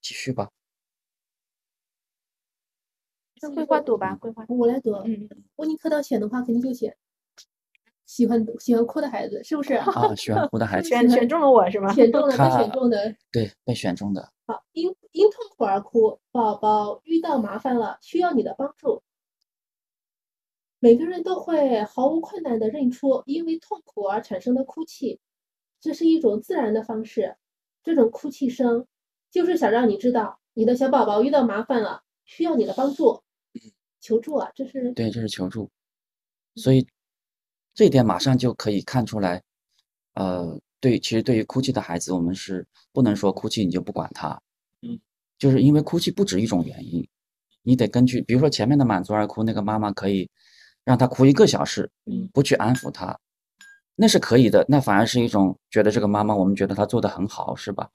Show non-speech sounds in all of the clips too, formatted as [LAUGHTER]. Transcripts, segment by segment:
继续吧。让桂花读吧，桂花。我来读。嗯，温尼科到选的话，肯定就选喜欢喜欢哭的孩子，是不是？啊，喜欢哭的孩子，[LAUGHS] 选选中了我是吗？选中了，被选中的。[LAUGHS] 对，被选中的。好，因因痛苦而哭，宝宝遇到麻烦了，需要你的帮助。每个人都会毫无困难的认出因为痛苦而产生的哭泣，这是一种自然的方式。这种哭泣声就是想让你知道，你的小宝宝遇到麻烦了，需要你的帮助。求助啊，这是对，这是求助。所以这一点马上就可以看出来，呃，对，其实对于哭泣的孩子，我们是不能说哭泣你就不管他，嗯，就是因为哭泣不止一种原因，你得根据，比如说前面的满足而哭，那个妈妈可以让他哭一个小时，嗯不去安抚他，那是可以的，那反而是一种觉得这个妈妈，我们觉得她做的很好，是吧？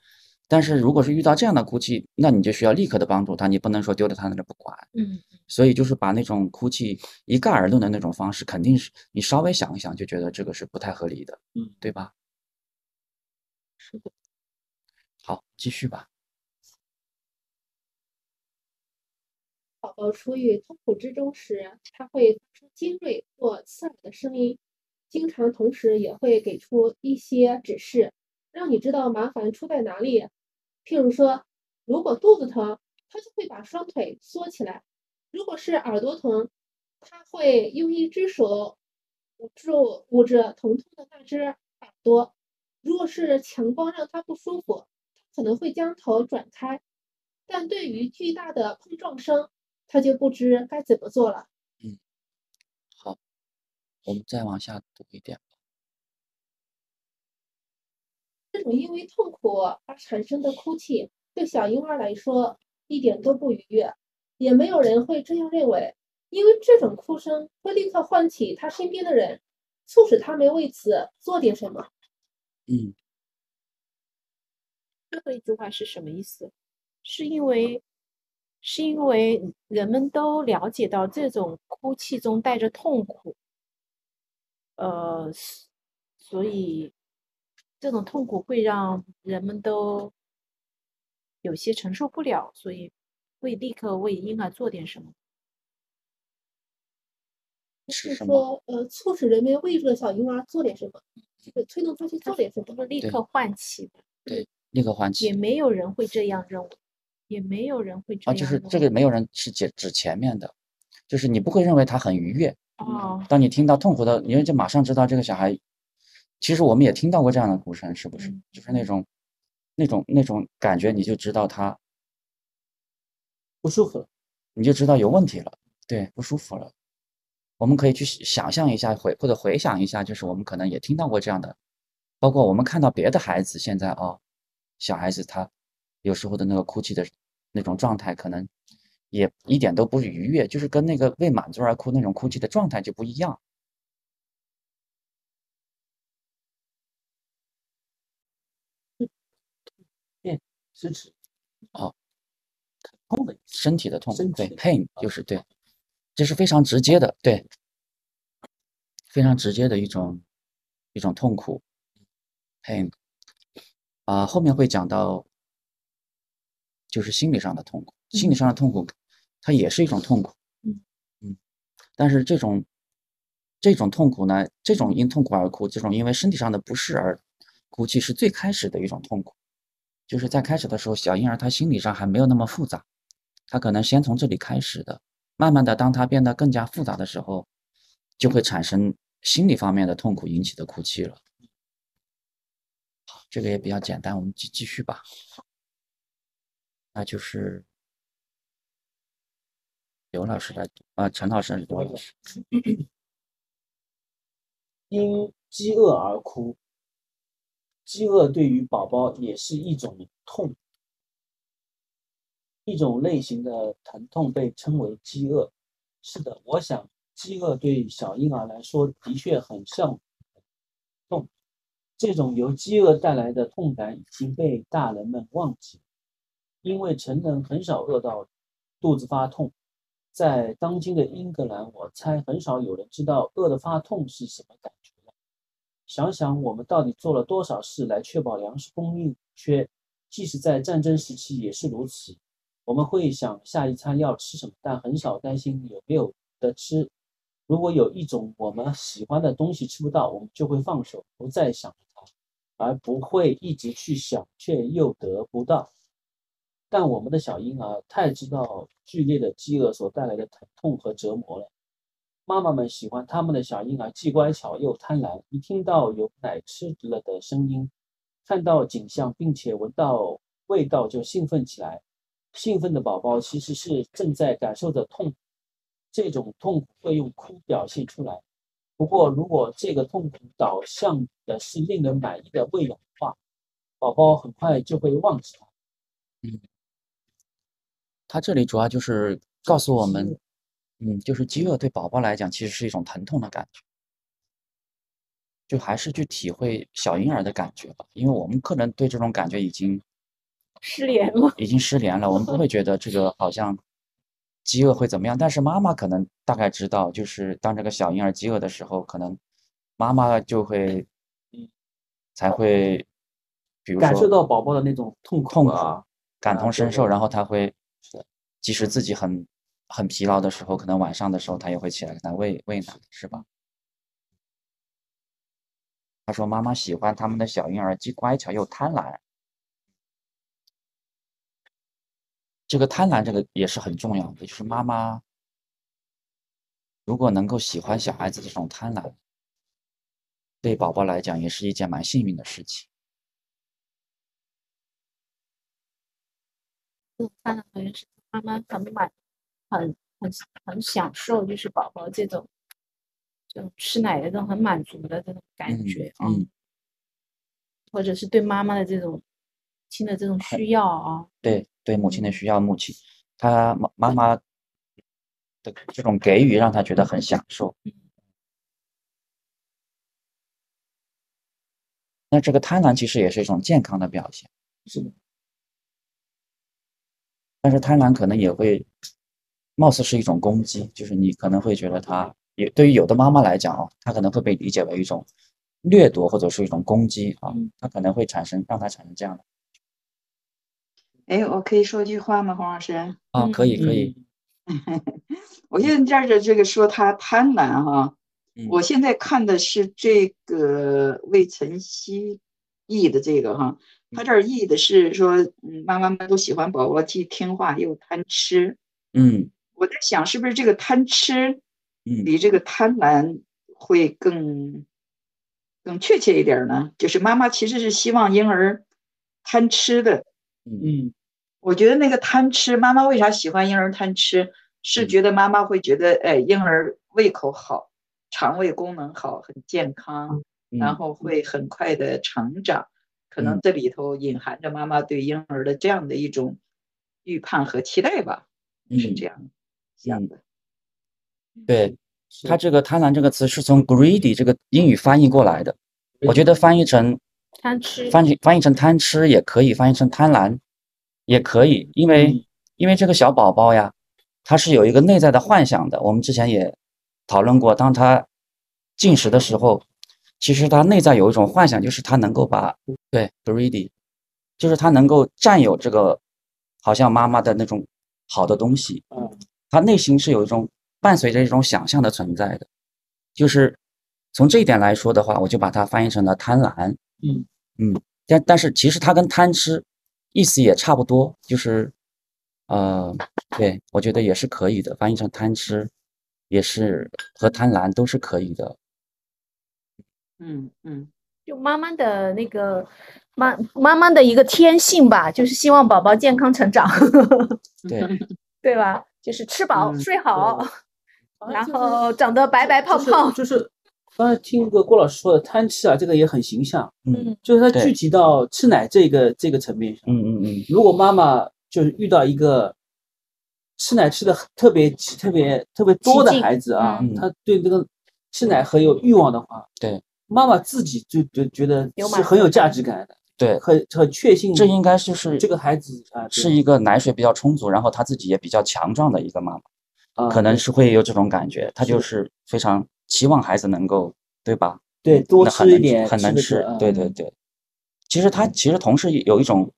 但是如果是遇到这样的哭泣，那你就需要立刻的帮助他，你不能说丢在他那里不管。嗯，所以就是把那种哭泣一概而论的那种方式，肯定是你稍微想一想就觉得这个是不太合理的，嗯，对吧？是的。好，继续吧。宝宝处于痛苦之中时，他会发出尖锐或刺耳的声音，经常同时也会给出一些指示，让你知道麻烦出在哪里。譬如说，如果肚子疼，他就会把双腿缩起来；如果是耳朵疼，他会用一只手捂住捂着疼痛的那只耳朵；如果是强光让他不舒服，他可能会将头转开。但对于巨大的碰撞声，他就不知该怎么做了。嗯好，我们再往下读一点。种因为痛苦而产生的哭泣，对小婴儿来说一点都不愉悦，也没有人会这样认为，因为这种哭声会立刻唤起他身边的人，促使他们为此做点什么。嗯，最后一句话是什么意思？是因为是因为人们都了解到这种哭泣中带着痛苦，呃，所以这种痛苦会让人们都有些承受不了，所以会立刻为婴儿做点什么。是？说，呃，促使人们为这个小婴儿做点什么，就是推动他去做点什么。不是立刻唤起的，立刻唤起也没有人会这样认为，也没有人会这啊，就是这个没有人是指指前面的，就是你不会认为他很愉悦。哦，当你听到痛苦的，你就马上知道这个小孩，其实我们也听到过这样的哭声，是不是？嗯就是那种那种那种感觉，你就知道他，不舒服了。你就知道有问题了，对，不舒服了。我们可以去想象一下，回或者回想一下，就是我们可能也听到过这样的，包括我们看到别的孩子现在啊、小孩子他有时候的那个哭泣的那种状态，可能也一点都不愉悦，就是跟那个为满足而哭那种哭泣的状态就不一样。是指哦，痛的。身体的痛，对，pain 啊。就是对，这是非常直接的，对，非常直接的一种一种痛苦，pain。啊，后面会讲到，就是心理上的痛苦，心理上的痛苦，它也是一种痛苦，嗯。嗯，但是这种这种痛苦呢，这种因痛苦而哭，这种因为身体上的不适而哭泣，是最开始的一种痛苦。就是在开始的时候，小婴儿他心理上还没有那么复杂，他可能先从这里开始的，慢慢的，当他变得更加复杂的时候，就会产生心理方面的痛苦引起的哭泣了。这个也比较简单，我们继继续吧。那就是刘老师来读，啊、陈老师来读。因饥饿而哭，饥饿对于宝宝也是一种痛，一种类型的疼痛被称为饥饿。是的，我想饥饿对小婴儿来说的确很像痛，这种由饥饿带来的痛感已经被大人们忘记，因为成人很少饿到肚子发痛。在当今的英格兰，我猜很少有人知道饿得发痛是什么感。想想我们到底做了多少事来确保粮食供应缺，即使在战争时期也是如此。我们会想下一餐要吃什么，但很少担心有没有得吃。如果有一种我们喜欢的东西吃不到，我们就会放手，不再想它，而不会一直去想却又得不到。但我们的小婴儿太知道剧烈的饥饿所带来的疼痛和折磨了。妈妈们喜欢他们的小婴儿既乖巧又贪婪，一听到有奶吃了的声音，看到景象，并且闻到味道就兴奋起来。兴奋的宝宝其实是正在感受着痛苦，这种痛苦会用哭表现出来。不过，如果这个痛苦导向的是令人满意的喂养的话，宝宝很快就会忘记它。嗯，他这里主要就是告诉我们，嗯，就是饥饿对宝宝来讲其实是一种疼痛的感觉，就还是去体会小婴儿的感觉吧，因为我们可能对这种感觉已经 [LAUGHS] 失联了。已经失联了，我们不会觉得这个好像饥饿会怎么样，但是妈妈可能大概知道，就是当这个小婴儿饥饿的时候，可能妈妈就会才会，比如感受到宝宝的那种痛苦痛苦啊，感同身受，然后他会，即使自己很很疲劳的时候，可能晚上的时候他也会起来给他喂喂奶，是吧？他说妈妈喜欢他们的小婴儿既乖巧又贪婪。这个贪婪，这个也是很重要的，就是妈妈如果能够喜欢小孩子这种贪婪，对宝宝来讲也是一件蛮幸运的事情。这种贪婪好像是妈妈很满、很很很享受，就是宝宝这种这种吃奶的这种很满足的这种感嗯觉啊，嗯，或者是对妈妈的这种亲的这种需要啊，对对，母亲的需要，母亲她妈妈妈的这种给予让他觉得很享受。那这个贪婪其实也是一种健康的表现，是的，但是贪婪可能也会，貌似是一种攻击，就是你可能会觉得他也对于有的妈妈来讲啊，她可能会被理解为一种掠夺或者是一种攻击啊，她可能会产生让他产生这样的哎，我可以说句话吗，黄老师？啊，可以可以，[LAUGHS] 我现在这儿的这个说他贪婪哈，嗯我现在看的是这个魏晨曦译的这个哈，他这儿译的是说，嗯，妈妈们都喜欢宝宝既听话又贪吃。嗯我在想，是不是这个贪吃嗯比这个贪婪会更更确切一点儿呢？就是妈妈其实是希望婴儿贪吃的。嗯嗯我觉得那个贪吃，妈妈为啥喜欢婴儿贪吃？是嗯觉得妈妈会觉得，哎，婴儿胃口好，肠胃功能好，很健康，然嗯后会很快的成长。可能嗯这里头隐含着妈妈对婴儿的这样的一种预判和期待吧，是嗯这样想的。对，是它这个贪婪这个词是从 greedy 这个英语翻译过来的，我觉得翻译成贪吃，翻译翻译成贪吃也可以，翻译成贪婪也可以，因为嗯因为这个小宝宝呀，他是有一个内在的幻想的。我们之前也讨论过，当他进食的时候，其实他内在有一种幻想，就是他能够把对 greedy，就是他能够占有这个好像妈妈的那种好的东西，嗯他内心是有一种伴随着一种想象的存在的，就是从这一点来说的话，我就把它翻译成了贪婪。嗯嗯，但但是其实它跟贪吃意思也差不多，就是呃，对我觉得也是可以的，翻译成贪吃也是和贪婪都是可以的。嗯嗯，就妈妈的那个妈妈妈的一个天性吧，就是希望宝宝健康成长，[LAUGHS] 对，对吧？就是吃饱、嗯睡好，[LAUGHS] 然后长得白白胖就是胖。就是刚才听个郭老师说的贪吃啊，这个也很形象，嗯就是它对具体到吃奶这个这个层面上。嗯嗯嗯如果妈妈就是遇到一个吃奶吃的特别急特别特别多的孩子啊，嗯他对这个吃奶很有欲望的话，对，妈妈自己就觉觉得是很有价值感的，对，很很确信这应该就是这个孩子啊是一个奶水比较充足，然后他自己也比较强壮的一个妈妈，啊可能是会有这种感觉，他就是非常期望孩子能够，对吧？对多吃一点，很能吃对对对。其实他其实同时有一种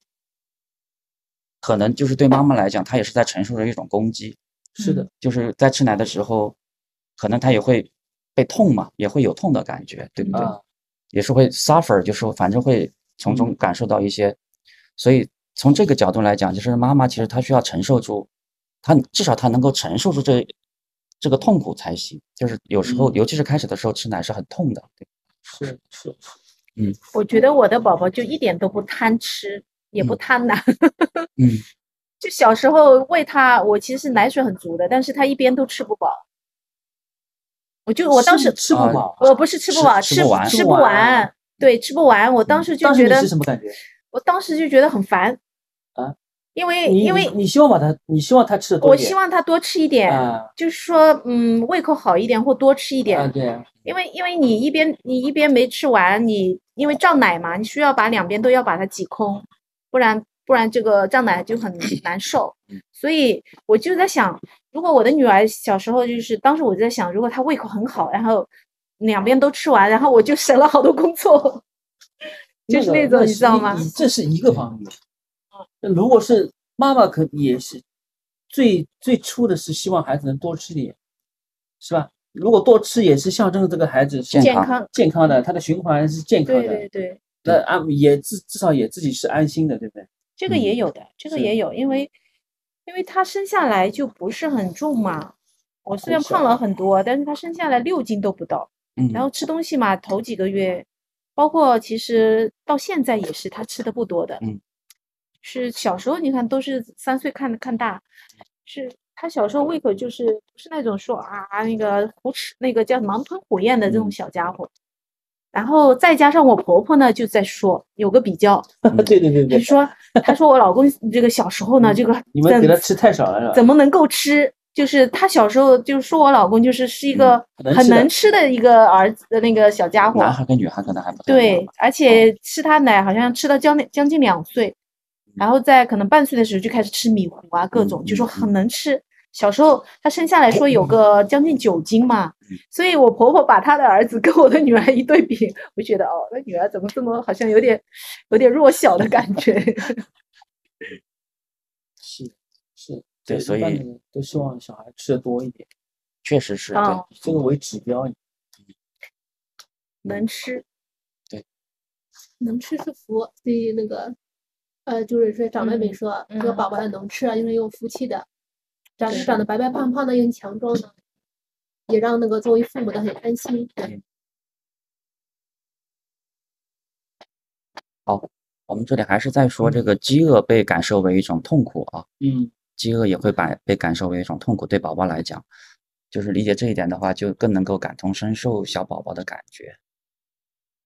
可能就是对妈妈来讲，她也是在承受着一种攻击，是的，就是在吃奶的时候，可能她也会被痛嘛，也会有痛的感觉，对不对？啊，也是会 suffer，就是反正会从中嗯。感受到一些，所以从这个角度来讲，就是妈妈其实她需要承受住，她至少她能够承受住这这个痛苦才行。就是有时候，嗯。尤其是开始的时候吃奶是很痛的，对是是。嗯，我觉得我的宝宝就一点都不贪吃，也不嗯。贪奶。嗯，[LAUGHS] 就小时候喂他，我其实是奶水很足的，但是他一边都吃不饱。我就我当时吃不啊饱，我不是吃不饱，吃吃不完，对，吃不完。我当时就觉得，是什么感觉？我当时就觉得很烦啊，因为因为你你希望把它，你希望他吃的多我一点，希望他多吃一点，啊就是说，嗯，胃口好一点或多吃一点。啊，对啊，因为因为你一边你一边没吃完，你因为胀奶嘛，你需要把两边都要把它挤空，不然不然这个胀奶就很 [LAUGHS] 难受。所以我就在想，如果我的女儿小时候就是当时我就在想，如果她胃口很好，然后两边都吃完，然后我就省了好多工作，[LAUGHS] 就是那种个你知道吗？这是一个方面。[LAUGHS] 那如果是妈妈，可也是最最初的是希望孩子能多吃点，是吧？如果多吃也是象征这个孩子是健康健康，的，他的循环是健康的，对对对，那安也至至少也自己是安心的，对不对？这个也嗯有的，这个也有，因为因为他生下来就不是很重嘛。我虽然胖了很多，但是他生下来六斤都不到。嗯，然后吃东西嘛，头几个月，包括其实到现在也是，他吃的不多的。嗯，是小时候你看都是三岁看看大，是他小时候胃口就是不是那种说啊那个虎齿那个叫狼吞虎咽的这种嗯小家伙。然后再加上我婆婆呢，就在说有个比较，[LAUGHS] 对对对对，她说她说我老公这个小时候呢，这个你们给他吃太少了是吧？怎么能够吃？就是他小时候就是说我老公就是是一个很很能吃的一个儿子的那个小家伙，男孩跟女孩可能还不对，而且吃他奶好像吃到将近将近两岁，然后在可能半岁的时候就开始吃米糊啊，各种嗯就说嗯很能吃。小时候他生下来说有个将近九斤嘛，所以我婆婆把她的儿子跟我的女儿一对比，[LAUGHS] 我就觉得哦，那女儿怎么这么好像有点有点弱小的感觉。[LAUGHS] 是是，对所以都希望小孩吃的多一点，确实是以这个为指标。能吃，对。能吃是福，所以那个，呃，就是说长辈们嗯说，这个嗯宝宝要能吃啊，因为有福气的，长对长得白白胖胖的又很强壮的，也让那个作为父母的很安心。对。好我们这里还是在说这个饥饿被感受为一种痛苦啊，嗯，饥饿也会把被感受为一种痛苦，对宝宝来讲，就是理解这一点的话，就更能够感同身受小宝宝的感觉。